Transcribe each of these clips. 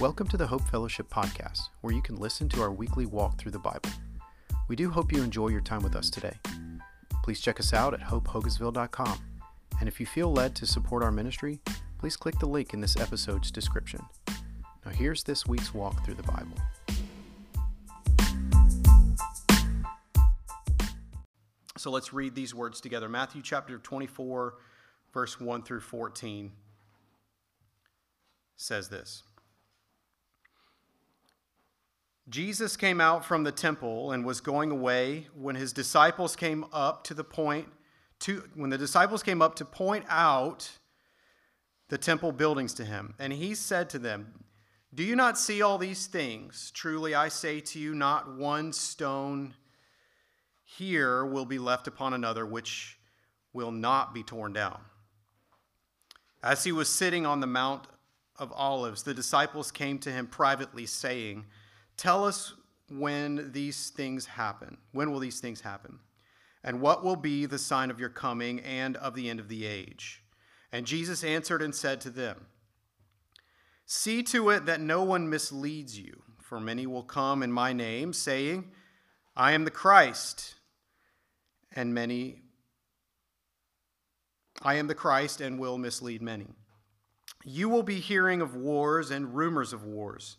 Welcome to the Hope Fellowship Podcast, where you can listen to our weekly walk through the Bible. We do hope you enjoy your time with us today. Please check us out at hopehogansville.com. And if you feel led to support our ministry, please click the link in this episode's description. Now, here's this week's walk through the Bible. So let's read these words together. Matthew chapter 24, verse 1 through 14 says this. Jesus came out from the temple and was going away. When his disciples came up to the point to when the disciples came up to point out the temple buildings to him and he said to them do you not see all these things? Truly i say to you not one stone here will be left upon another which will not be torn down. As he was sitting on the mount of olives the disciples came to him privately saying Tell us when these things happen. When will these things happen? And what will be the sign of your coming and of the end of the age? And Jesus answered and said to them, See to it that no one misleads you, for many will come in my name, saying, I am the Christ, and many I am the Christ and will mislead many. You will be hearing of wars and rumors of wars.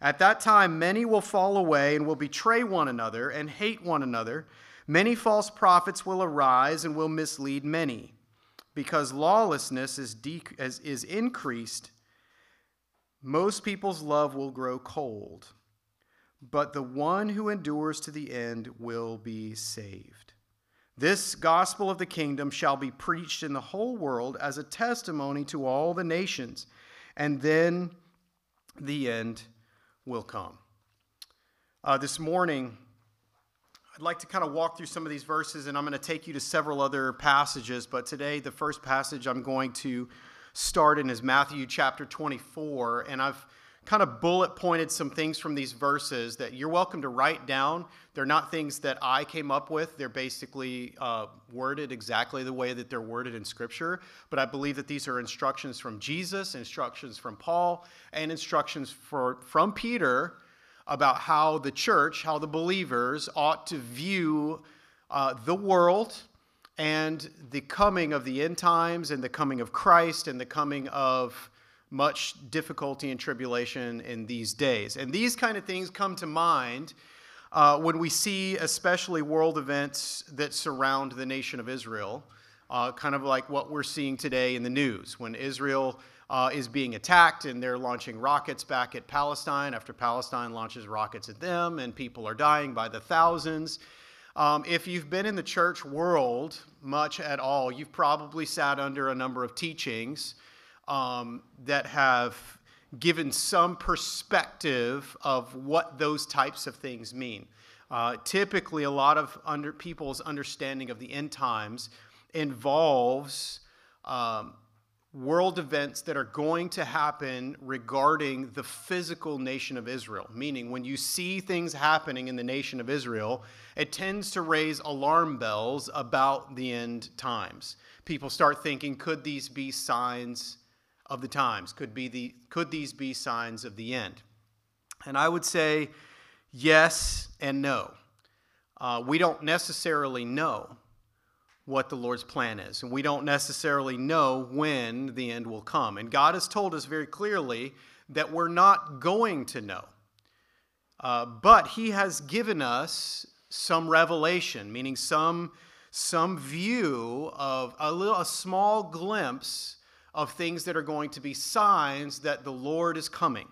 At that time, many will fall away and will betray one another and hate one another. Many false prophets will arise and will mislead many. Because lawlessness is, de- is increased, most people's love will grow cold. But the one who endures to the end will be saved. This gospel of the kingdom shall be preached in the whole world as a testimony to all the nations, and then the end will come. Uh, this morning, I'd like to kind of walk through some of these verses, and I'm going to take you to several other passages. But today, the first passage I'm going to start in is Matthew chapter 24. And I've kind of bullet pointed some things from these verses that you're welcome to write down. They're not things that I came up with, they're basically uh, worded exactly the way that they're worded in Scripture. But I believe that these are instructions from Jesus, instructions from Paul, and instructions for, from Peter about how the church, how the believers ought to view uh, the world and the coming of the end times and the coming of Christ and the coming of much difficulty and tribulation in these days. And these kind of things come to mind uh, when we see, especially world events that surround the nation of Israel, uh, kind of like what we're seeing today in the news when Israel. Uh, is being attacked and they're launching rockets back at Palestine after Palestine launches rockets at them, and people are dying by the thousands. Um, if you've been in the church world much at all, you've probably sat under a number of teachings um, that have given some perspective of what those types of things mean. Uh, typically, a lot of under, people's understanding of the end times involves um, world events that are going to happen regarding the physical nation of Israel. Meaning, when you see things happening in the nation of Israel, it tends to raise alarm bells about the end times. People start thinking, could these be signs of the times? Could, be the, could these be signs of the end? And I would say yes and no. Uh, we don't necessarily know what the Lord's plan is, and we don't necessarily know when the end will come. And God has told us very clearly that we're not going to know. Uh, but He has given us some revelation, meaning some, some view of a, little, a small glimpse of things that are going to be signs that the Lord is coming,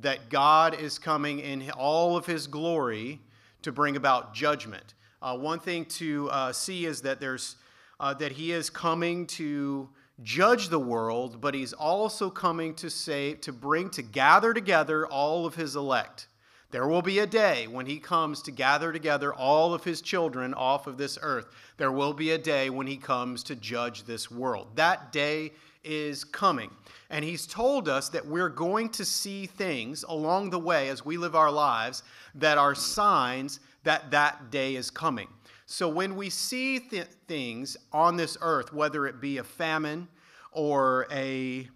that God is coming in all of his glory to bring about judgment. Uh, one thing to uh, see is that there's uh, that he is coming to judge the world, but he's also coming to say to bring to gather together all of his elect. There will be a day when he comes to gather together all of his children off of this earth. There will be a day when he comes to judge this world. That day is coming. And he's told us that we're going to see things along the way as we live our lives that are signs that that day is coming. So when we see th- things on this earth, whether it be a famine or a,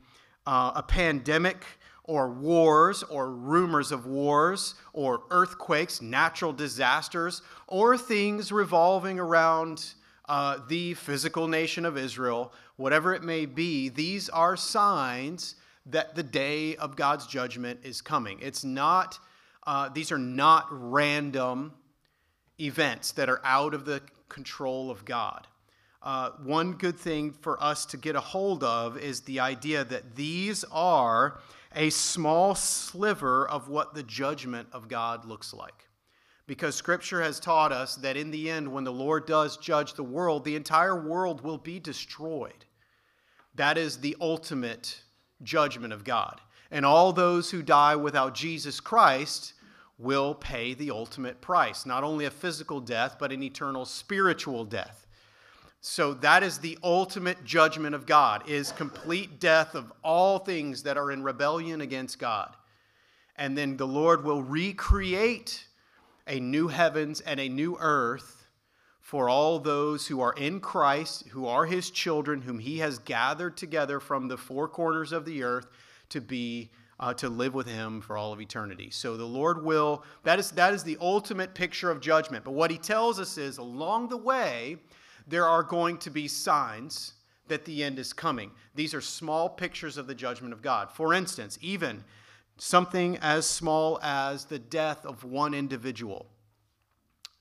uh, a pandemic, or wars or rumors of wars or earthquakes, natural disasters, or things revolving around uh, the physical nation of Israel, whatever it may be, these are signs that the day of God's judgment is coming. It's not, uh, these are not random events that are out of the control of God. Uh, one good thing for us to get a hold of is the idea that these are a small sliver of what the judgment of God looks like. Because Scripture has taught us that in the end, when the Lord does judge the world, the entire world will be destroyed. That is the ultimate judgment of God. And all those who die without Jesus Christ will pay the ultimate price, not only a physical death, but an eternal spiritual death. So that is the ultimate judgment of God is complete death of all things that are in rebellion against God. And then the Lord will recreate a new heavens and a new earth for all those who are in Christ, who are his children, whom he has gathered together from the four corners of the earth to be uh, to live with him for all of eternity. So the Lord will that is that is the ultimate picture of judgment. But what he tells us is along the way there are going to be signs that the end is coming. These are small pictures of the judgment of God. For instance, even something as small as the death of one individual.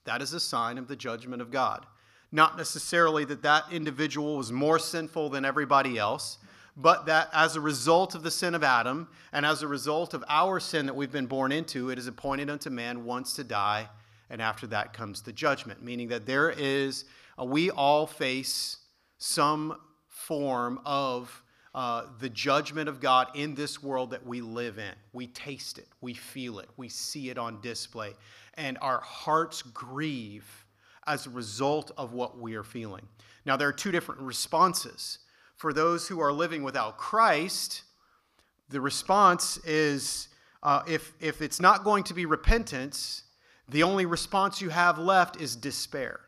That is a sign of the judgment of God. Not necessarily that that individual was more sinful than everybody else, but that as a result of the sin of Adam and as a result of our sin that we've been born into, it is appointed unto man once to die, and after that comes the judgment, meaning that there is uh, we all face some form of uh, the judgment of God in this world that we live in. We taste it, we feel it, we see it on display, and our hearts grieve as a result of what we are feeling. Now, there are two different responses. For those who are living without Christ, the response is uh, if, if it's not going to be repentance, the only response you have left is despair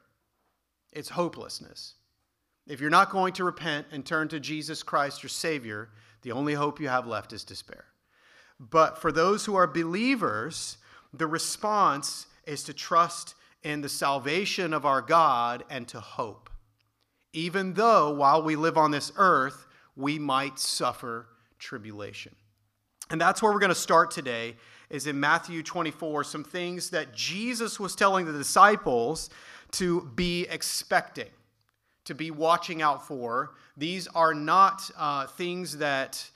it's hopelessness. If you're not going to repent and turn to Jesus Christ, your Savior, the only hope you have left is despair. But for those who are believers, the response is to trust in the salvation of our God and to hope. Even though while we live on this earth, we might suffer tribulation. And that's where we're going to start today is in Matthew 24, some things that Jesus was telling the disciples to be expecting, to be watching out for. These are not uh, things that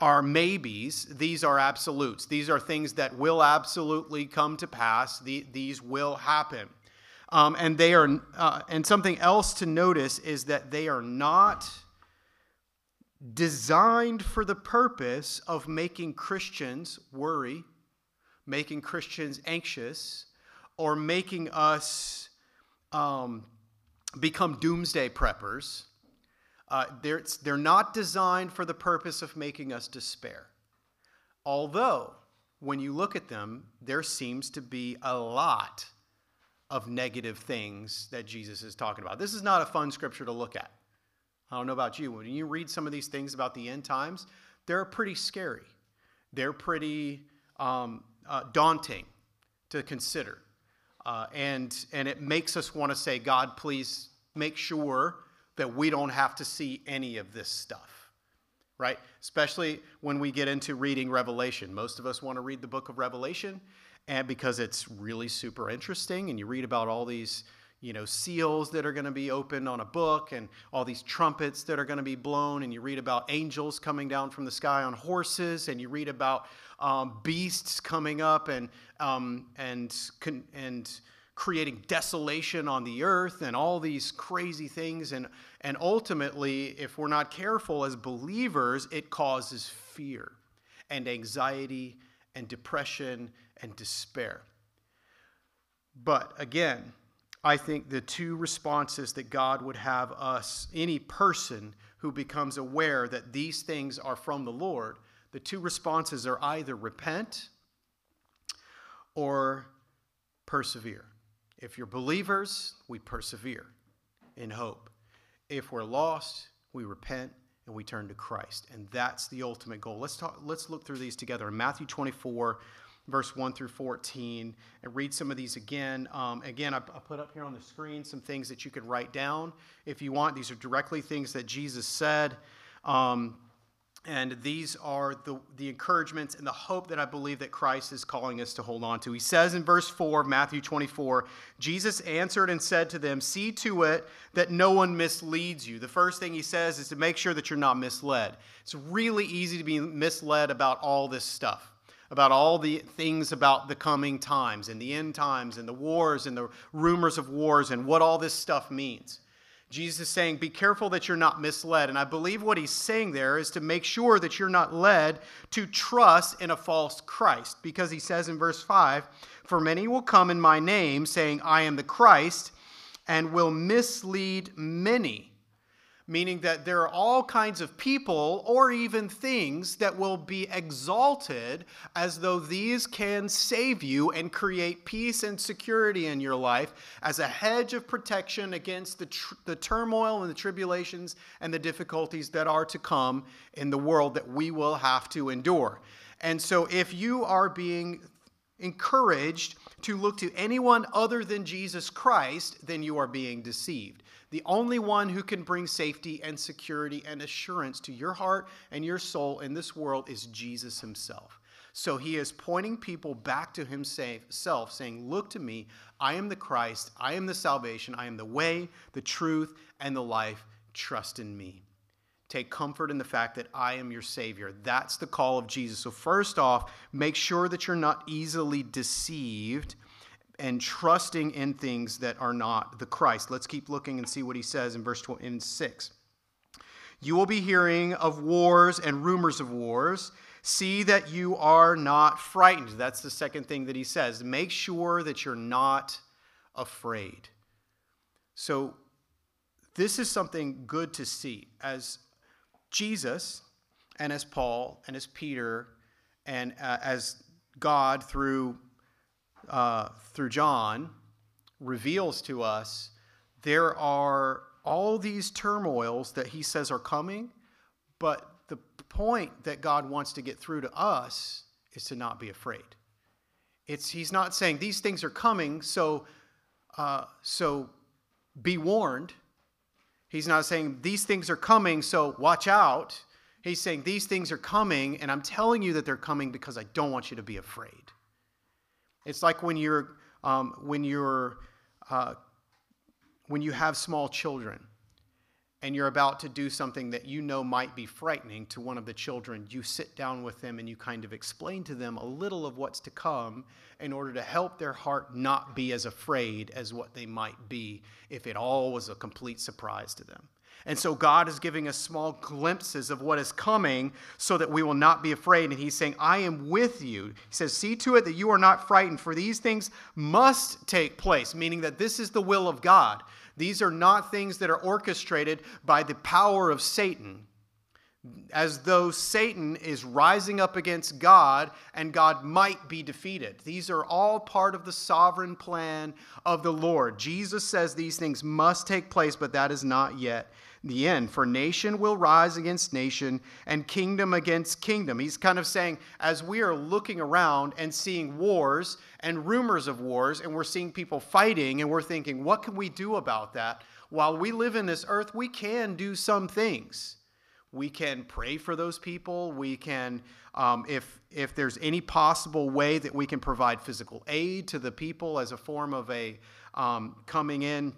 are maybes, these are absolutes. These are things that will absolutely come to pass, the, these will happen. Um, and they are, uh, and something else to notice is that they are not designed for the purpose of making Christians worry, making Christians anxious, or making us um, become doomsday preppers. Uh, they're, they're not designed for the purpose of making us despair. Although, when you look at them, there seems to be a lot of negative things that Jesus is talking about. This is not a fun scripture to look at. I don't know about you. When you read some of these things about the end times, they're pretty scary. They're pretty um, uh, daunting to consider. Uh, and, and it makes us want to say, God, please make sure that we don't have to see any of this stuff, right? Especially when we get into reading Revelation. Most of us want to read the book of Revelation and because it's really super interesting and you read about all these you know seals that are going to be opened on a book and all these trumpets that are going to be blown and you read about angels coming down from the sky on horses and you read about um, beasts coming up and um, and and creating desolation on the earth and all these crazy things and and ultimately if we're not careful as believers it causes fear and anxiety and depression and despair. But again, I think the two responses that God would have us, any person who becomes aware that these things are from the Lord, the two responses are either repent or persevere. If you're believers, we persevere in hope. If we're lost, we repent and we turn to Christ. And that's the ultimate goal. Let's talk let's look through these together. In Matthew 24, verse 1 through 14, and read some of these again. Um, again, I, I put up here on the screen some things that you could write down if you want. These are directly things that Jesus said. Um, and these are the, the encouragements and the hope that I believe that Christ is calling us to hold on to. He says in verse 4 of Matthew 24, Jesus answered and said to them, See to it that no one misleads you. The first thing he says is to make sure that you're not misled. It's really easy to be misled about all this stuff about all the things about the coming times and the end times and the wars and the rumors of wars and what all this stuff means. Jesus is saying, Be careful that you're not misled. And I believe what he's saying there is to make sure that you're not led to trust in a false Christ. Because he says in verse 5 For many will come in my name, saying, I am the Christ, and will mislead many meaning that there are all kinds of people or even things that will be exalted as though these can save you and create peace and security in your life as a hedge of protection against the, tr- the turmoil and the tribulations and the difficulties that are to come in the world that we will have to endure. And so, if you are being encouraged to look to anyone other than Jesus Christ, then you are being deceived. The only one who can bring safety and security and assurance to your heart and your soul in this world is Jesus himself. So he is pointing people back to himself, saying, Look to me. I am the Christ. I am the salvation. I am the way, the truth, and the life. Trust in me. Take comfort in the fact that I am your Savior. That's the call of Jesus. So, first off, make sure that you're not easily deceived and trusting in things that are not the Christ. Let's keep looking and see what he says in verse in 6. You will be hearing of wars and rumors of wars. See that you are not frightened. That's the second thing that he says. Make sure that you're not afraid. So, this is something good to see as Jesus and as Paul and as Peter and uh, as God through uh, through John reveals to us there are all these turmoils that he says are coming, but the point that God wants to get through to us is to not be afraid. It's, he's not saying these things are coming, so, uh, so be warned. He's not saying these things are coming, so watch out. He's saying these things are coming, and I'm telling you that they're coming because I don't want you to be afraid. It's like when you're um, when you're uh, when you have small children and you're about to do something that you know might be frightening to one of the children, you sit down with them and you kind of explain to them a little of what's to come in order to help their heart not be as afraid as what they might be if it all was a complete surprise to them. And so God is giving us small glimpses of what is coming so that we will not be afraid. And He's saying, I am with you. He says, See to it that you are not frightened, for these things must take place, meaning that this is the will of God. These are not things that are orchestrated by the power of Satan, as though Satan is rising up against God and God might be defeated. These are all part of the sovereign plan of the Lord. Jesus says these things must take place, but that is not yet the end. For nation will rise against nation and kingdom against kingdom. He's kind of saying, as we are looking around and seeing wars and rumors of wars, and we're seeing people fighting, and we're thinking, what can we do about that? While we live in this earth, we can do some things. We can pray for those people. We can, um, if if there's any possible way that we can provide physical aid to the people as a form of a um, coming in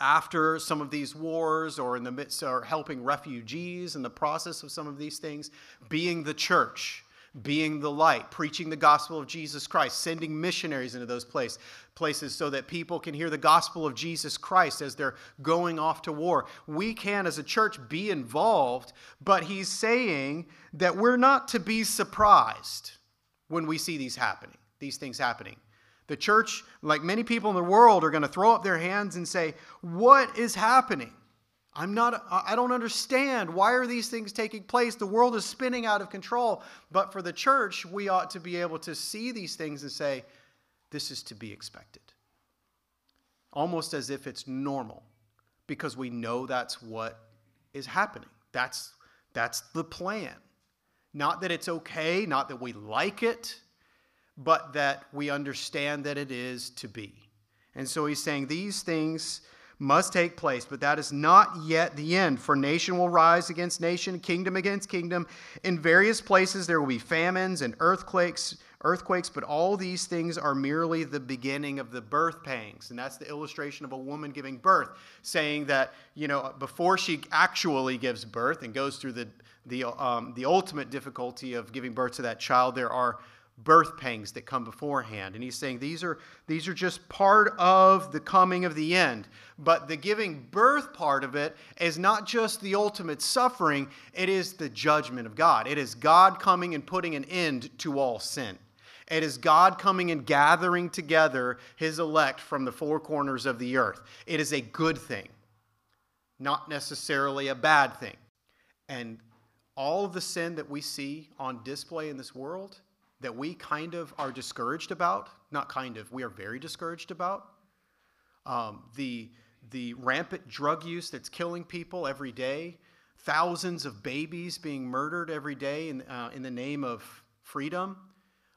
after some of these wars or in the midst or helping refugees in the process of some of these things, being the church, being the light, preaching the gospel of Jesus Christ, sending missionaries into those place, places so that people can hear the gospel of Jesus Christ as they're going off to war. We can, as a church, be involved, but he's saying that we're not to be surprised when we see these happening, these things happening. The church, like many people in the world, are going to throw up their hands and say, What is happening? I'm not, I don't understand. Why are these things taking place? The world is spinning out of control. But for the church, we ought to be able to see these things and say, This is to be expected. Almost as if it's normal, because we know that's what is happening. That's, that's the plan. Not that it's okay, not that we like it, but that we understand that it is to be. And so he's saying these things must take place, but that is not yet the end. For nation will rise against nation, kingdom against kingdom. In various places there will be famines and earthquakes, earthquakes, but all these things are merely the beginning of the birth pangs. And that's the illustration of a woman giving birth, saying that, you know, before she actually gives birth and goes through the the, um, the ultimate difficulty of giving birth to that child, there are birth pangs that come beforehand. And he's saying these are, these are just part of the coming of the end. But the giving birth part of it is not just the ultimate suffering, it is the judgment of God. It is God coming and putting an end to all sin. It is God coming and gathering together his elect from the four corners of the earth. It is a good thing, not necessarily a bad thing. And all of the sin that we see on display in this world that we kind of are discouraged about, not kind of, we are very discouraged about. Um, the, the rampant drug use that's killing people every day, thousands of babies being murdered every day in, uh, in the name of freedom,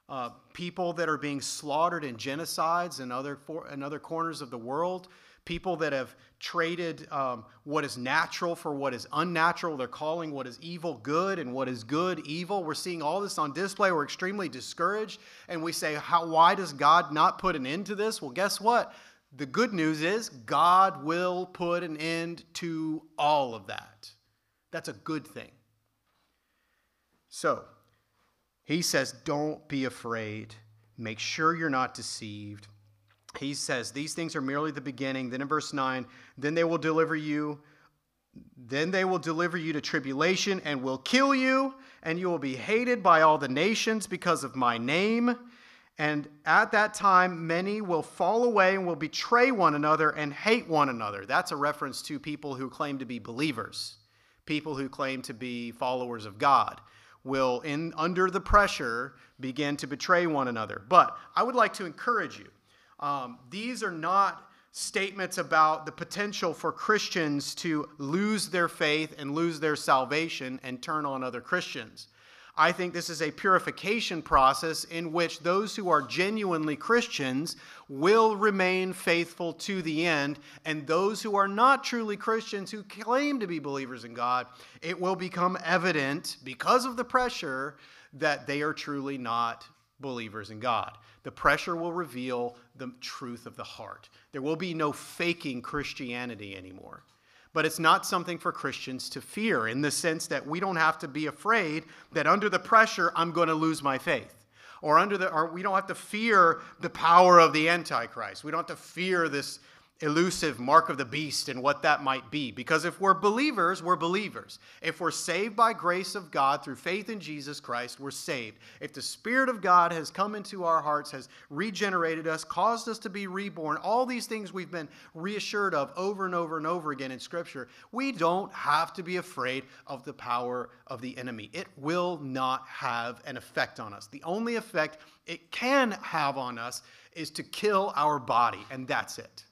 uh, people that are being slaughtered in genocides in other, for, in other corners of the world, people that have traded um, what is natural for what is unnatural. They're calling what is evil good and what is good evil. We're seeing all this on display. We're extremely discouraged. And we say, How, why does God not put an end to this? Well, guess what? The good news is God will put an end to all of that. That's a good thing. So, he says, Don't be afraid. Make sure you're not deceived he says, These things are merely the beginning. Then in verse 9, then they will deliver you. Then they will deliver you to tribulation and will kill you, and you will be hated by all the nations because of my name. And at that time, many will fall away and will betray one another and hate one another. That's a reference to people who claim to be believers, people who claim to be followers of God will, in, under the pressure, begin to betray one another. But I would like to encourage you um, these are not statements about the potential for Christians to lose their faith and lose their salvation and turn on other Christians. I think this is a purification process in which those who are genuinely Christians will remain faithful to the end, and those who are not truly Christians who claim to be believers in God, it will become evident because of the pressure that they are truly not believers in God. The pressure will reveal the truth of the heart. There will be no faking Christianity anymore. But it's not something for Christians to fear in the sense that we don't have to be afraid that under the pressure, I'm going to lose my faith. Or under the, or we don't have to fear the power of the Antichrist. We don't have to fear this elusive mark of the beast and what that might be. Because if we're believers, we're believers. If we're saved by grace of God through faith in Jesus Christ, we're saved. If the Spirit of God has come into our hearts, has regenerated us, caused us to be reborn, all these things we've been reassured of over and over and over again in Scripture, we don't have to be afraid of the power of the enemy. It will not have an effect on us. The only effect it can have on us is to kill our body, and that's it.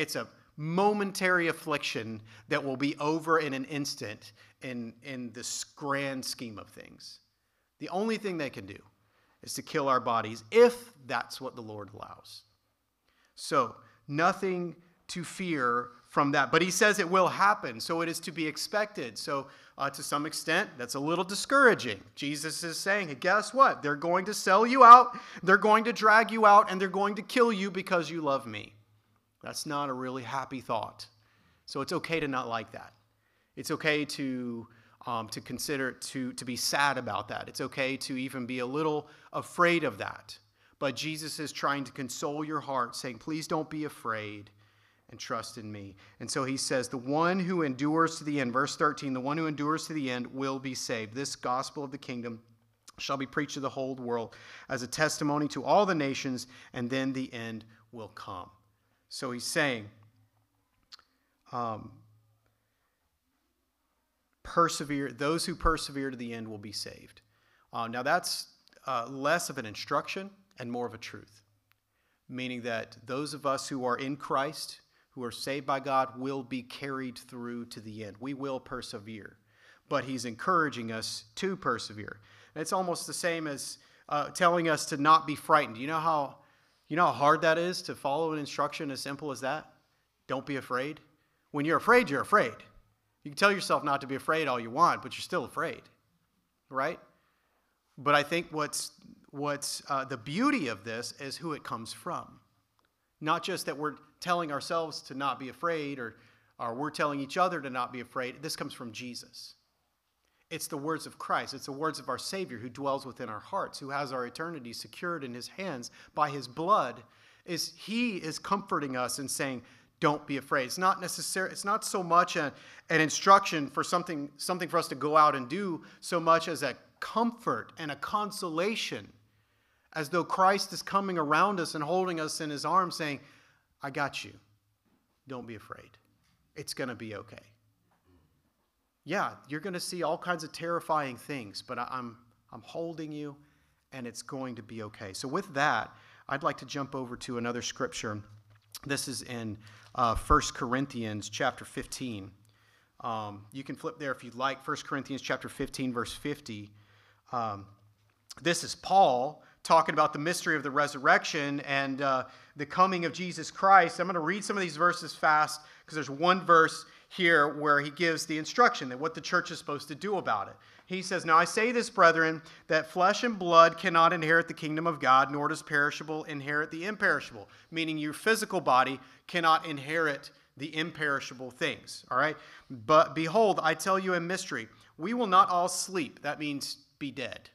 It's a momentary affliction that will be over in an instant in, in this grand scheme of things. The only thing they can do is to kill our bodies if that's what the Lord allows. So, nothing to fear from that. But he says it will happen, so it is to be expected. So, uh, to some extent, that's a little discouraging. Jesus is saying, hey, guess what? They're going to sell you out, they're going to drag you out, and they're going to kill you because you love me. That's not a really happy thought. So it's okay to not like that. It's okay to, um, to consider, to, to be sad about that. It's okay to even be a little afraid of that. But Jesus is trying to console your heart, saying, please don't be afraid and trust in me. And so he says, the one who endures to the end, verse 13, the one who endures to the end will be saved. This gospel of the kingdom shall be preached to the whole world as a testimony to all the nations, and then the end will come. So he's saying, um, persevere, those who persevere to the end will be saved. Uh, now, that's uh, less of an instruction and more of a truth, meaning that those of us who are in Christ, who are saved by God, will be carried through to the end. We will persevere. But he's encouraging us to persevere. And it's almost the same as uh, telling us to not be frightened. You know how you know how hard that is to follow an instruction as simple as that? Don't be afraid. When you're afraid, you're afraid. You can tell yourself not to be afraid all you want, but you're still afraid, right? But I think what's what's uh, the beauty of this is who it comes from. Not just that we're telling ourselves to not be afraid or, or we're telling each other to not be afraid. This comes from Jesus. It's the words of Christ. It's the words of our Savior who dwells within our hearts, who has our eternity secured in his hands by his blood. Is he is comforting us and saying, don't be afraid. It's not necessary, it's not so much a, an instruction for something, something for us to go out and do, so much as a comfort and a consolation, as though Christ is coming around us and holding us in his arms, saying, I got you. Don't be afraid. It's going to be okay. Yeah, you're going to see all kinds of terrifying things, but I'm, I'm holding you, and it's going to be okay. So, with that, I'd like to jump over to another scripture. This is in uh, 1 Corinthians chapter 15. Um, you can flip there if you'd like. 1 Corinthians chapter 15, verse 50. Um, this is Paul talking about the mystery of the resurrection and uh, the coming of Jesus Christ. I'm going to read some of these verses fast because there's one verse here where he gives the instruction that what the church is supposed to do about it. He says, Now I say this, brethren, that flesh and blood cannot inherit the kingdom of God, nor does perishable inherit the imperishable, meaning your physical body cannot inherit the imperishable things. All right? But behold, I tell you a mystery. We will not all sleep. That means be dead.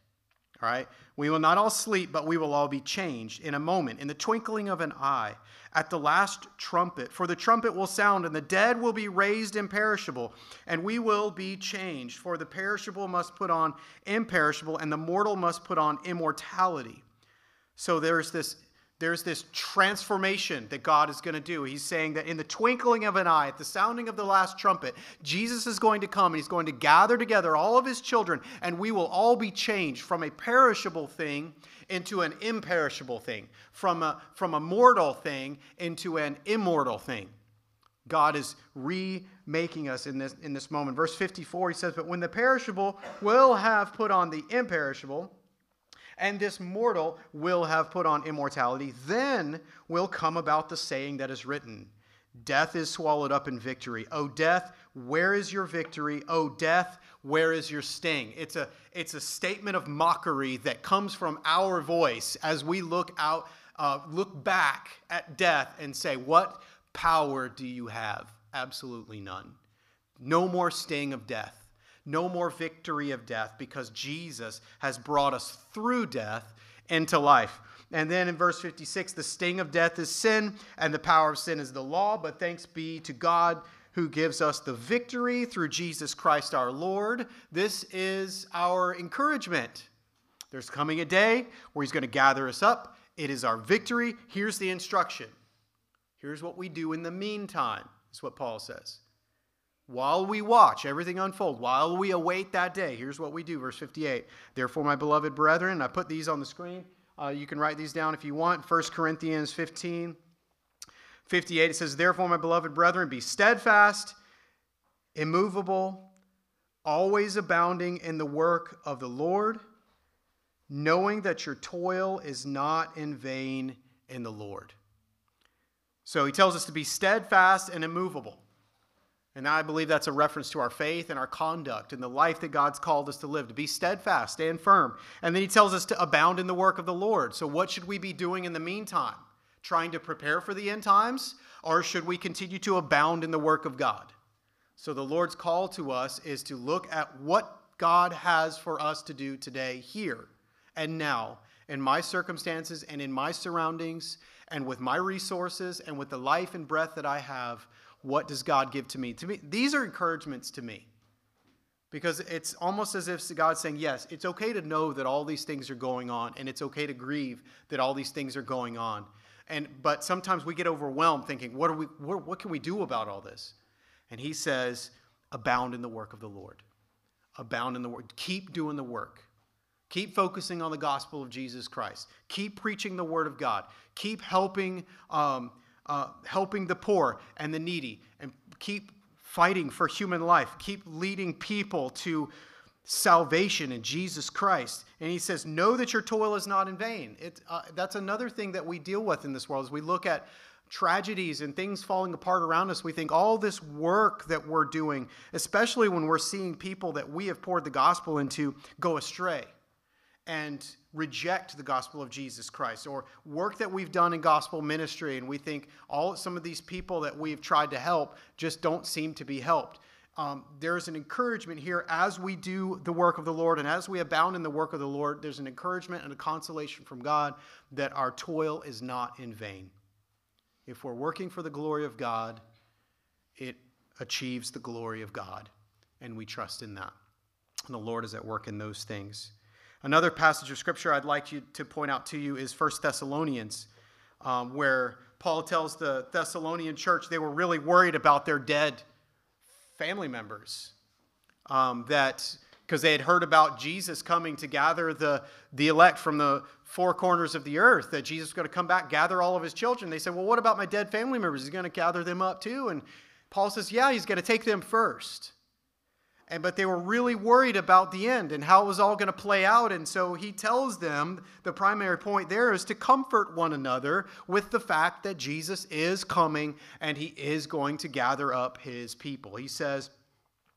All right? We will not all sleep, but we will all be changed in a moment, in the twinkling of an eye, at the last trumpet. For the trumpet will sound, and the dead will be raised imperishable, and we will be changed. For the perishable must put on imperishable, and the mortal must put on immortality. So there's this there's this transformation that God is going to do. He's saying that in the twinkling of an eye, at the sounding of the last trumpet, Jesus is going to come and he's going to gather together all of his children, and we will all be changed from a perishable thing into an imperishable thing, from a, from a mortal thing into an immortal thing. God is remaking us in this, in this moment. Verse 54, he says, But when the perishable will have put on the imperishable, and this mortal will have put on immortality. Then will come about the saying that is written Death is swallowed up in victory. O death, where is your victory? O death, where is your sting? It's a, it's a statement of mockery that comes from our voice as we look out, uh, look back at death and say, What power do you have? Absolutely none. No more sting of death no more victory of death because Jesus has brought us through death into life. And then in verse 56, the sting of death is sin, and the power of sin is the law. But thanks be to God who gives us the victory through Jesus Christ our Lord. This is our encouragement. There's coming a day where He's going to gather us up. It is our victory. Here's the instruction. Here's what we do in the meantime, is what Paul says. While we watch everything unfold, while we await that day, here's what we do. Verse 58. Therefore, my beloved brethren, I put these on the screen. Uh, you can write these down if you want. 1 Corinthians 15, 58. It says, Therefore, my beloved brethren, be steadfast, immovable, always abounding in the work of the Lord, knowing that your toil is not in vain in the Lord. So he tells us to be steadfast and immovable. And I believe that's a reference to our faith and our conduct and the life that God's called us to live, to be steadfast, stand firm. And then he tells us to abound in the work of the Lord. So, what should we be doing in the meantime? Trying to prepare for the end times? Or should we continue to abound in the work of God? So, the Lord's call to us is to look at what God has for us to do today, here and now, in my circumstances and in my surroundings, and with my resources and with the life and breath that I have what does God give to me? To me, these are encouragements to me because it's almost as if God's saying, Yes, it's okay to know that all these things are going on, and it's okay to grieve that all these things are going on. And but sometimes we get overwhelmed thinking, what are we what, what can we do about all this? And he says, abound in the work of the Lord. Abound in the work. Keep doing the work. Keep focusing on the gospel of Jesus Christ. Keep preaching the word of God. Keep helping um, uh, helping the poor and the needy, and keep fighting for human life, keep leading people to salvation in Jesus Christ. And he says, Know that your toil is not in vain. It, uh, that's another thing that we deal with in this world as we look at tragedies and things falling apart around us. We think all this work that we're doing, especially when we're seeing people that we have poured the gospel into go astray and reject the gospel of Jesus Christ or work that we've done in gospel ministry and we think all some of these people that we've tried to help just don't seem to be helped. Um, there's an encouragement here as we do the work of the Lord and as we abound in the work of the Lord, there's an encouragement and a consolation from God that our toil is not in vain. If we're working for the glory of God, it achieves the glory of God, and we trust in that. And the Lord is at work in those things. Another passage of scripture I'd like you to point out to you is 1 Thessalonians, um, where Paul tells the Thessalonian church they were really worried about their dead family members. Um, that because they had heard about Jesus coming to gather the, the elect from the four corners of the earth, that Jesus was going to come back, gather all of his children. They said, Well, what about my dead family members? He's going to gather them up too. And Paul says, Yeah, he's going to take them first. And, but they were really worried about the end and how it was all going to play out. And so he tells them the primary point there is to comfort one another with the fact that Jesus is coming and he is going to gather up his people. He says,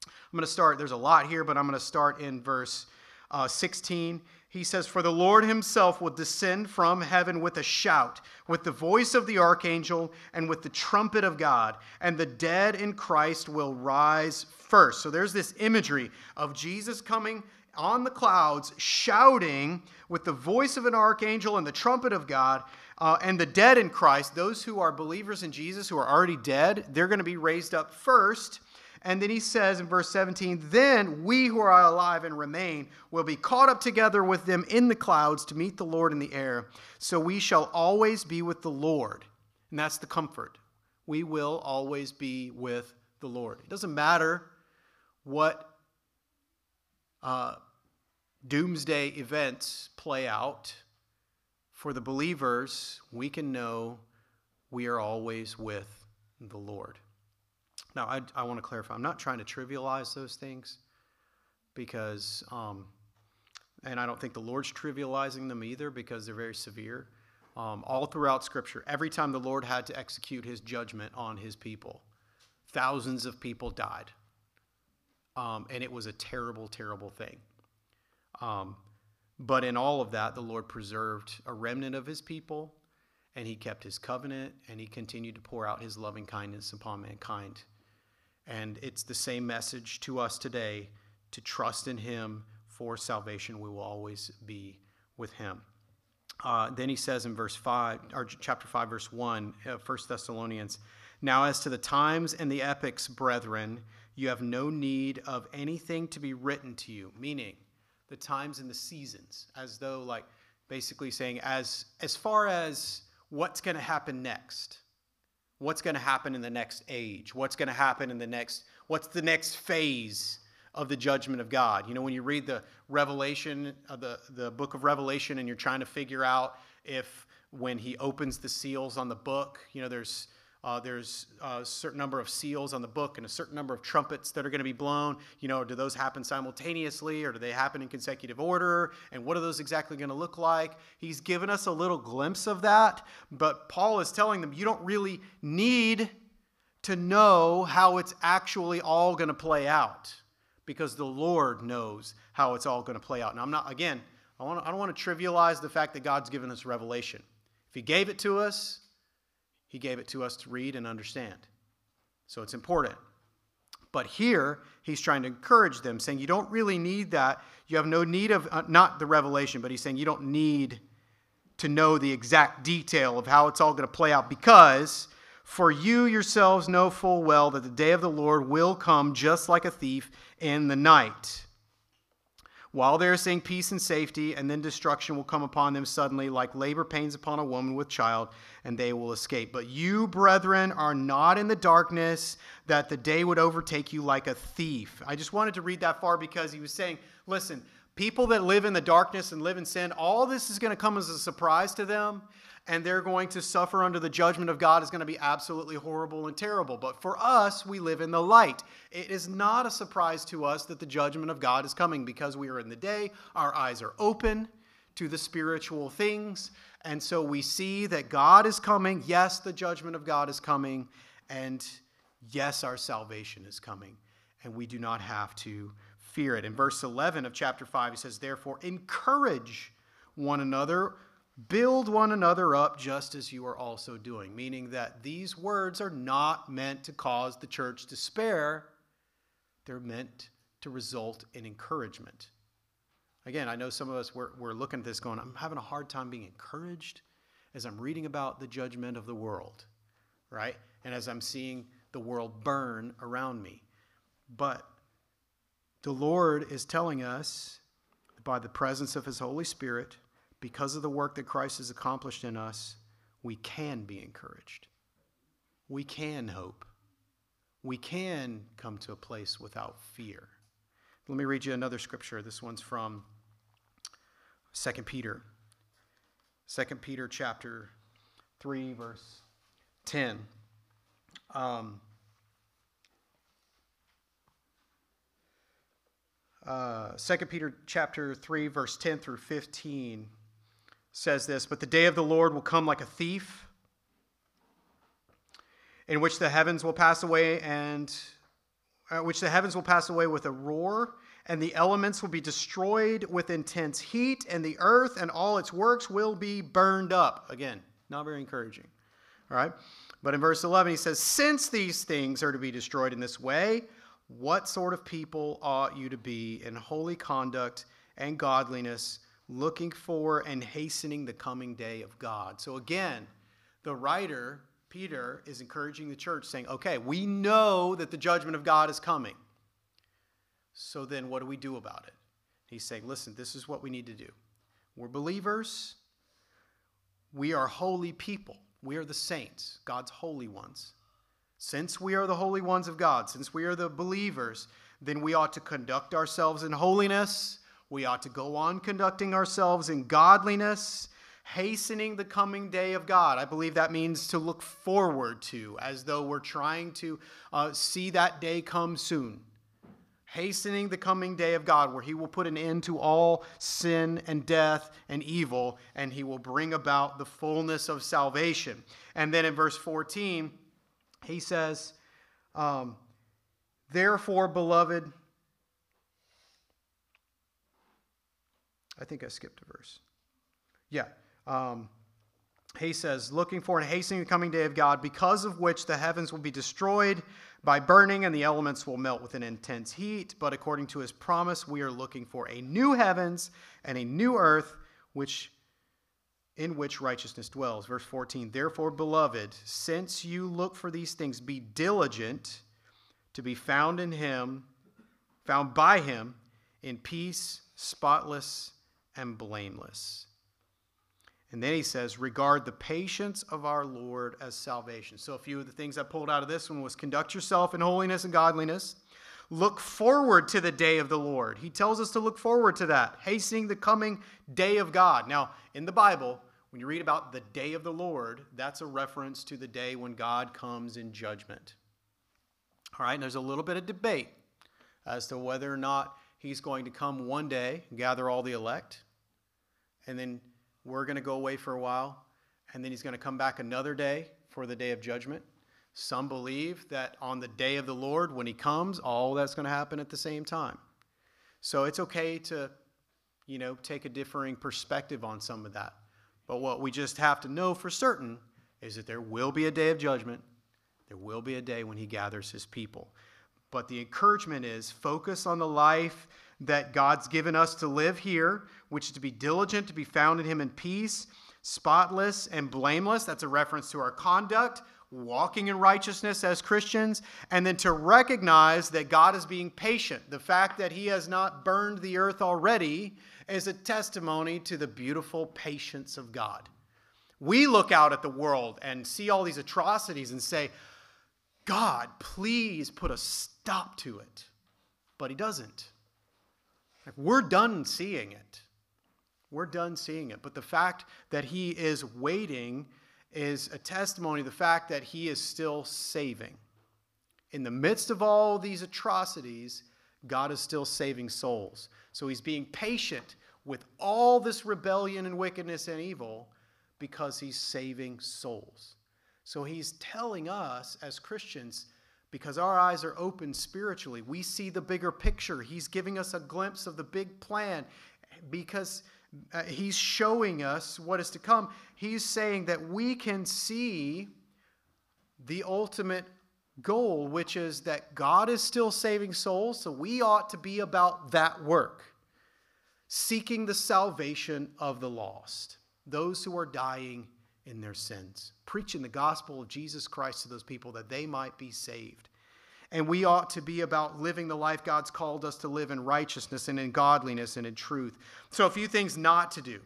I'm going to start, there's a lot here, but I'm going to start in verse uh, 16 he says, For the Lord himself will descend from heaven with a shout, with the voice of the archangel, and with the trumpet of God, and the dead in Christ will rise first. So there's this imagery of Jesus coming on the clouds, shouting with the voice of an archangel and the trumpet of God. Uh, and the dead in Christ, those who are believers in Jesus, who are already dead, they're going to be raised up first. And then he says in verse 17, Then we who are alive and remain will be caught up together with them in the clouds to meet the Lord in the air. So we shall always be with the Lord. And that's the comfort. We will always be with the Lord. It doesn't matter what uh, doomsday events play out. For the believers, we can know we are always with the Lord. Now, I, I want to clarify, I'm not trying to trivialize those things because, um, and I don't think the Lord's trivializing them either because they're very severe. Um, all throughout Scripture, every time the Lord had to execute his judgment on his people, thousands of people died. Um, and it was a terrible, terrible thing. Um, but in all of that, the Lord preserved a remnant of his people, and he kept his covenant, and he continued to pour out his loving kindness upon mankind. And it's the same message to us today to trust in Him for salvation. We will always be with Him. Uh, then he says in verse 5, or chapter 5, verse 1, uh, 1 Thessalonians, Now as to the times and the epochs, brethren, you have no need of anything to be written to you, meaning the times and the seasons, as though, like, basically saying, as, as far as what's going to happen next what's going to happen in the next age? What's going to happen in the next what's the next phase of the judgment of god? You know when you read the revelation of the, the book of revelation and you're trying to figure out if when he opens the seals on the book you know there's uh, there's a certain number of seals on the book and a certain number of trumpets that are going to be blown. You know, do those happen simultaneously or do they happen in consecutive order? And what are those exactly going to look like? He's given us a little glimpse of that, but Paul is telling them you don't really need to know how it's actually all going to play out because the Lord knows how it's all going to play out. And I'm not, again, I, want I don't want to trivialize the fact that God's given us revelation. If He gave it to us, he gave it to us to read and understand. So it's important. But here, he's trying to encourage them, saying, You don't really need that. You have no need of, uh, not the revelation, but he's saying, You don't need to know the exact detail of how it's all going to play out because For you yourselves know full well that the day of the Lord will come just like a thief in the night. While they are saying peace and safety, and then destruction will come upon them suddenly, like labor pains upon a woman with child, and they will escape. But you, brethren, are not in the darkness, that the day would overtake you like a thief. I just wanted to read that far because he was saying, listen, people that live in the darkness and live in sin, all this is going to come as a surprise to them and they're going to suffer under the judgment of God is going to be absolutely horrible and terrible. But for us, we live in the light. It is not a surprise to us that the judgment of God is coming because we are in the day, our eyes are open to the spiritual things, and so we see that God is coming. Yes, the judgment of God is coming, and yes, our salvation is coming, and we do not have to fear it. In verse 11 of chapter 5, he says, Therefore, encourage one another Build one another up just as you are also doing, meaning that these words are not meant to cause the church despair, they're meant to result in encouragement. Again, I know some of us, we're, we're looking at this going, I'm having a hard time being encouraged as I'm reading about the judgment of the world, right? And as I'm seeing the world burn around me. But the Lord is telling us by the presence of His Holy Spirit because of the work that Christ has accomplished in us, we can be encouraged. We can hope. We can come to a place without fear. Let me read you another scripture. This one's from 2 Peter. 2 Peter chapter 3, verse 10. Um, uh, 2 Peter chapter 3, verse 10 through 15 says this But the day of the Lord will come like a thief, in which the heavens will pass away, and uh, which the heavens will pass away with a roar, and the elements will be destroyed with intense heat, and the earth and all its works will be burned up. Again, not very encouraging. All right? But in verse 11, he says, Since these things are to be destroyed in this way, what sort of people ought you to be in holy conduct and godliness? Looking for and hastening the coming day of God. So again, the writer, Peter, is encouraging the church, saying, okay, we know that the judgment of God is coming. So then what do we do about it? He's saying, listen, this is what we need to do. We're believers. We are holy people. We are the saints, God's holy ones. Since we are the holy ones of God, since we are the believers, then we ought to conduct ourselves in holiness we ought to go on conducting ourselves in godliness, hastening the coming day of God. I believe that means to look forward to, as though we're trying to uh, see that day come soon. Hastening the coming day of God, where He will put an end to all sin and death and evil, and He will bring about the fullness of salvation. And then in verse 14, He says, um, Therefore, beloved, I think I skipped a verse. Yeah. Um, he says, looking for and hastening the coming day of God, because of which the heavens will be destroyed by burning and the elements will melt with an intense heat. But according to his promise, we are looking for a new heavens and a new earth, which in which righteousness dwells. Verse 14, therefore, beloved, since you look for these things, be diligent to be found in him, found by him in peace, spotless, and blameless. And then he says, regard the patience of our Lord as salvation. So a few of the things I pulled out of this one was conduct yourself in holiness and godliness. Look forward to the day of the Lord. He tells us to look forward to that, hastening the coming day of God. Now, in the Bible, when you read about the day of the Lord, that's a reference to the day when God comes in judgment. All right, and there's a little bit of debate as to whether or not he's going to come one day and gather all the elect and then we're going to go away for a while, and then he's going to come back another day for the day of judgment. Some believe that on the day of the Lord, when he comes, all that's going to happen at the same time. So it's okay to, you know, take a differing perspective on some of that. But what we just have to know for certain is that there will be a day of judgment. There will be a day when he gathers his people. But the encouragement is focus on the life that God's given us to live here, which is to be diligent, to be found in Him in peace, spotless, and blameless. That's a reference to our conduct. walking in righteousness as Christians, and then to recognize that God is being patient. The fact that He has not burned the earth already is a testimony to the beautiful patience of God. We look out at the world and see all these atrocities and say, God, please put a stop to it. But He doesn't. Like, we're done seeing it. We're done seeing it. But the fact that He is waiting is a testimony the fact that He is still saving. In the midst of all these atrocities, God is still saving souls. So He's being patient with all this rebellion and wickedness and evil because he's saving souls. So he's telling us as Christians, because our eyes are open spiritually, we see the bigger picture. He's giving us a glimpse of the big plan because uh, he's showing us what is to come. He's saying that we can see the ultimate goal, which is that God is still saving souls, so we ought to be about that work, seeking the salvation of the lost those who are dying in their sins, preaching the gospel of Jesus Christ to those people that they might be saved. And we ought to be about living the life God's called us to live in righteousness and in godliness and in truth. So, a few things not to do.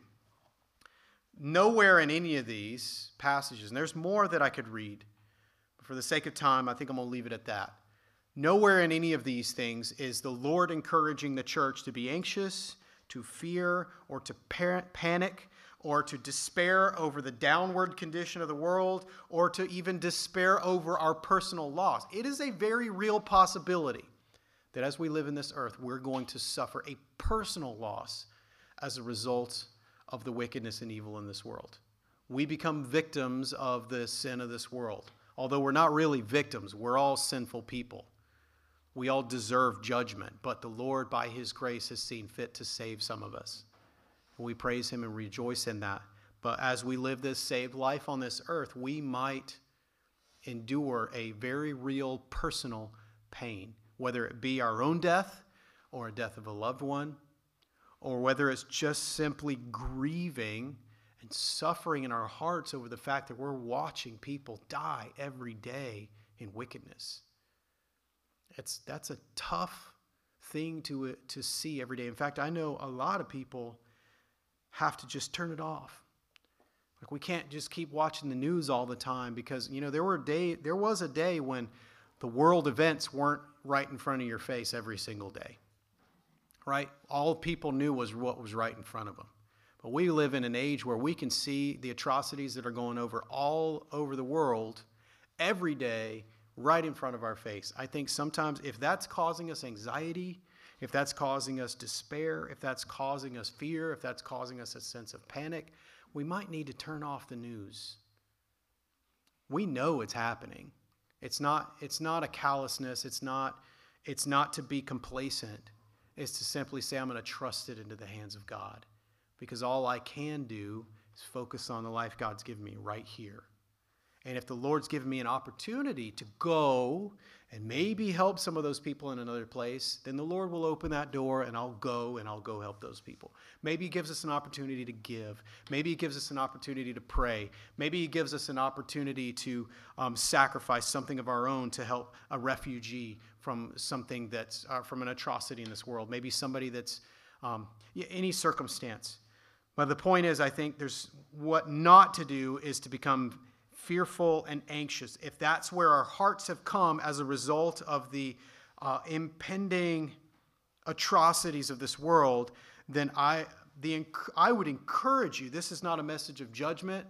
Nowhere in any of these passages, and there's more that I could read, but for the sake of time, I think I'm going to leave it at that. Nowhere in any of these things is the Lord encouraging the church to be anxious, to fear, or to panic or to despair over the downward condition of the world, or to even despair over our personal loss. It is a very real possibility that as we live in this earth, we're going to suffer a personal loss as a result of the wickedness and evil in this world. We become victims of the sin of this world. Although we're not really victims, we're all sinful people. We all deserve judgment, but the Lord, by His grace, has seen fit to save some of us. We praise Him and rejoice in that. But as we live this saved life on this earth, we might endure a very real personal pain, whether it be our own death or a death of a loved one, or whether it's just simply grieving and suffering in our hearts over the fact that we're watching people die every day in wickedness. It's, that's a tough thing to, to see every day. In fact, I know a lot of people have to just turn it off. Like we can't just keep watching the news all the time because you know there were a day there was a day when the world events weren't right in front of your face every single day. Right? All people knew was what was right in front of them. But we live in an age where we can see the atrocities that are going over all over the world every day right in front of our face. I think sometimes if that's causing us anxiety, if that's causing us despair, if that's causing us fear, if that's causing us a sense of panic, we might need to turn off the news. We know it's happening. It's not, it's not a callousness, it's not, it's not to be complacent. It's to simply say, I'm going to trust it into the hands of God. Because all I can do is focus on the life God's given me right here. And if the Lord's given me an opportunity to go and maybe help some of those people in another place, then the Lord will open that door and I'll go and I'll go help those people. Maybe He gives us an opportunity to give. Maybe He gives us an opportunity to pray. Maybe He gives us an opportunity to um, sacrifice something of our own to help a refugee from something that's uh, from an atrocity in this world. Maybe somebody that's um, any circumstance. But the point is, I think there's what not to do is to become fearful and anxious, if that's where our hearts have come as a result of the uh, impending atrocities of this world, then I, the, I would encourage you. This is not a message of judgment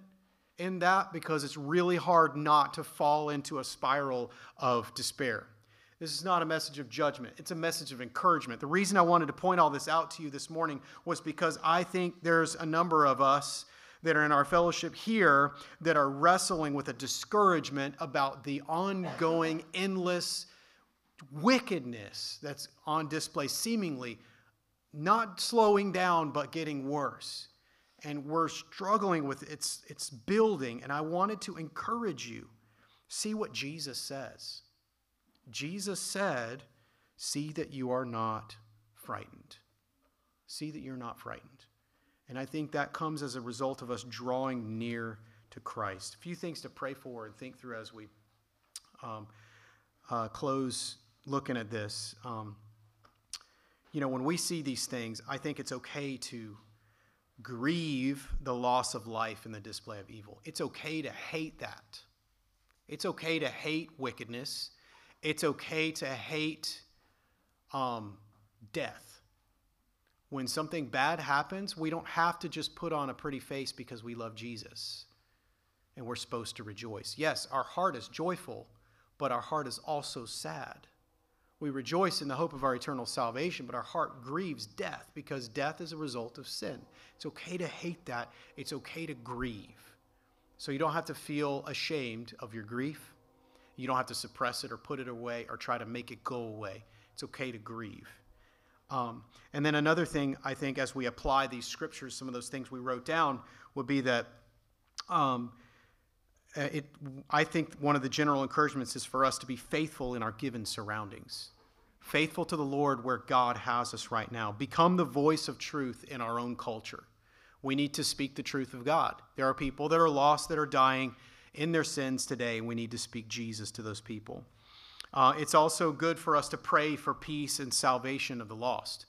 in that because it's really hard not to fall into a spiral of despair. This is not a message of judgment, it's a message of encouragement. The reason I wanted to point all this out to you this morning was because I think there's a number of us that are in our fellowship here that are wrestling with a discouragement about the ongoing, endless wickedness that's on display, seemingly not slowing down, but getting worse. And we're struggling with its, its building. And I wanted to encourage you see what Jesus says. Jesus said, See that you are not frightened. See that you're not frightened. And I think that comes as a result of us drawing near to Christ. A few things to pray for and think through as we um, uh, close looking at this. Um, you know, when we see these things, I think it's okay to grieve the loss of life and the display of evil. It's okay to hate that. It's okay to hate wickedness. It's okay to hate um, death. When something bad happens, we don't have to just put on a pretty face because we love Jesus and we're supposed to rejoice. Yes, our heart is joyful, but our heart is also sad. We rejoice in the hope of our eternal salvation, but our heart grieves death because death is a result of sin. It's okay to hate that. It's okay to grieve. So you don't have to feel ashamed of your grief. You don't have to suppress it or put it away or try to make it go away. It's okay to grieve. Um, and then another thing, I think, as we apply these scriptures, some of those things we wrote down would be that um, uh, it, I think one of the general encouragements is for us to be faithful in our given surroundings, faithful to the Lord where God has us right now. Become the voice of truth in our own culture. We need to speak the truth of God. There are people that are lost, that are dying in their sins today. We need to speak Jesus to those people. Uh, it's also good for us to pray for peace and salvation of the lost.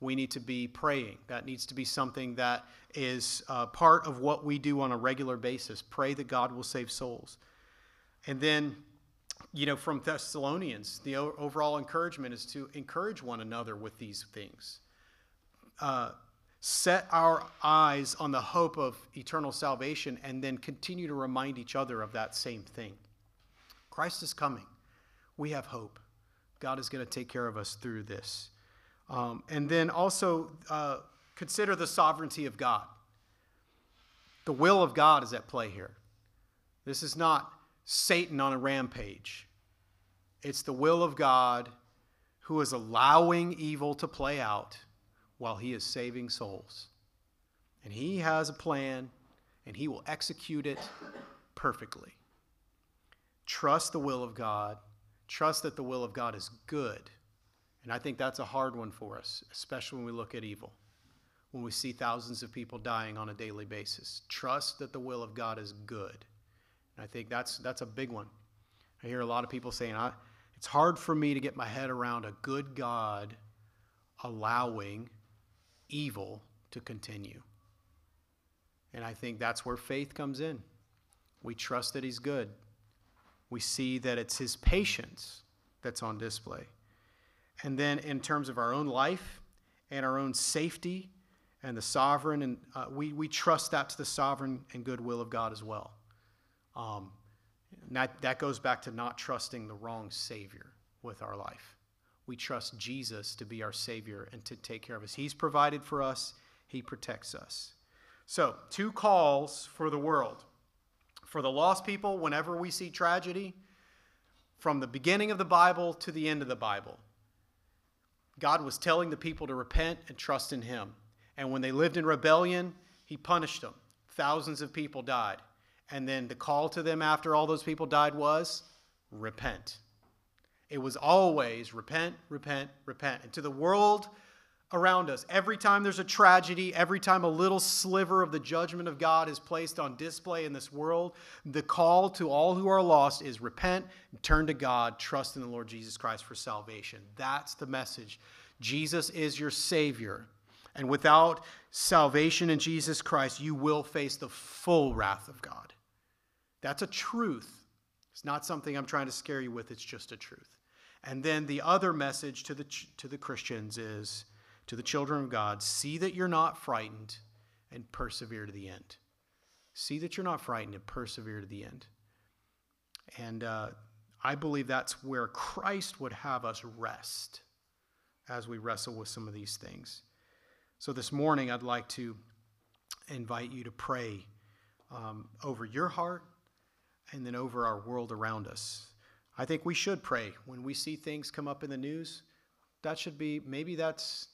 We need to be praying. That needs to be something that is uh, part of what we do on a regular basis. Pray that God will save souls. And then, you know, from Thessalonians, the overall encouragement is to encourage one another with these things. Uh, set our eyes on the hope of eternal salvation and then continue to remind each other of that same thing. Christ is coming. We have hope. God is going to take care of us through this. Um, and then also, uh, Consider the sovereignty of God. The will of God is at play here. This is not Satan on a rampage. It's the will of God who is allowing evil to play out while he is saving souls. And he has a plan and he will execute it perfectly. Trust the will of God. Trust that the will of God is good. And I think that's a hard one for us, especially when we look at evil when we see thousands of people dying on a daily basis. Trust that the will of God is good. And I think that's, that's a big one. I hear a lot of people saying, it's hard for me to get my head around a good God allowing evil to continue. And I think that's where faith comes in. We trust that He's good. We see that it's His patience that's on display. And then, in terms of our own life and our own safety and the sovereign, and uh, we, we trust that to the sovereign and good will of God as well. Um, that, that goes back to not trusting the wrong Savior with our life. We trust Jesus to be our Savior and to take care of us. He's provided for us, He protects us. So, two calls for the world. For the lost people, whenever we see tragedy, from the beginning of the Bible to the end of the Bible, God was telling the people to repent and trust in Him. And when they lived in rebellion, he punished them. Thousands of people died. And then the call to them after all those people died was repent. It was always repent, repent, repent. And to the world around us, every time there's a tragedy, every time a little sliver of the judgment of God is placed on display in this world, the call to all who are lost is repent, turn to God, trust in the Lord Jesus Christ for salvation. That's the message. Jesus is your Savior. And without salvation in Jesus Christ, you will face the full wrath of God. That's a truth. It's not something I'm trying to scare you with, it's just a truth. And then the other message to the, to the Christians is to the children of God see that you're not frightened and persevere to the end. See that you're not frightened and persevere to the end. And uh, I believe that's where Christ would have us rest as we wrestle with some of these things. So this morning, I'd like to invite you to pray um, over your heart and then over our world around us. I think we should pray when we see things come up in the news. That should be, maybe that's,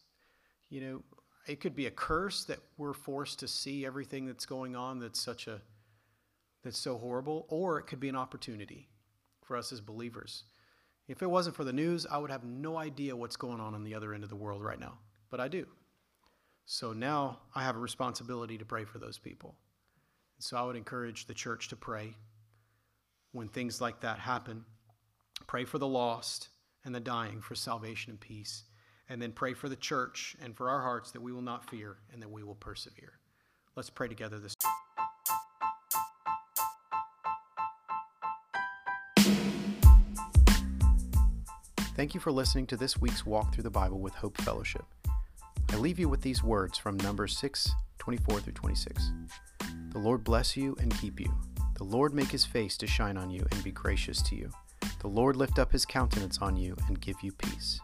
you know, it could be a curse that we're forced to see everything that's going on that's such a, that's so horrible, or it could be an opportunity for us as believers. If it wasn't for the news, I would have no idea what's going on on the other end of the world right now, but I do. So now I have a responsibility to pray for those people. So I would encourage the church to pray when things like that happen. Pray for the lost and the dying for salvation and peace. And then pray for the church and for our hearts that we will not fear and that we will persevere. Let's pray together this. Thank you for listening to this week's Walk Through the Bible with Hope Fellowship. I leave you with these words from Numbers 6 24 through 26. The Lord bless you and keep you. The Lord make his face to shine on you and be gracious to you. The Lord lift up his countenance on you and give you peace.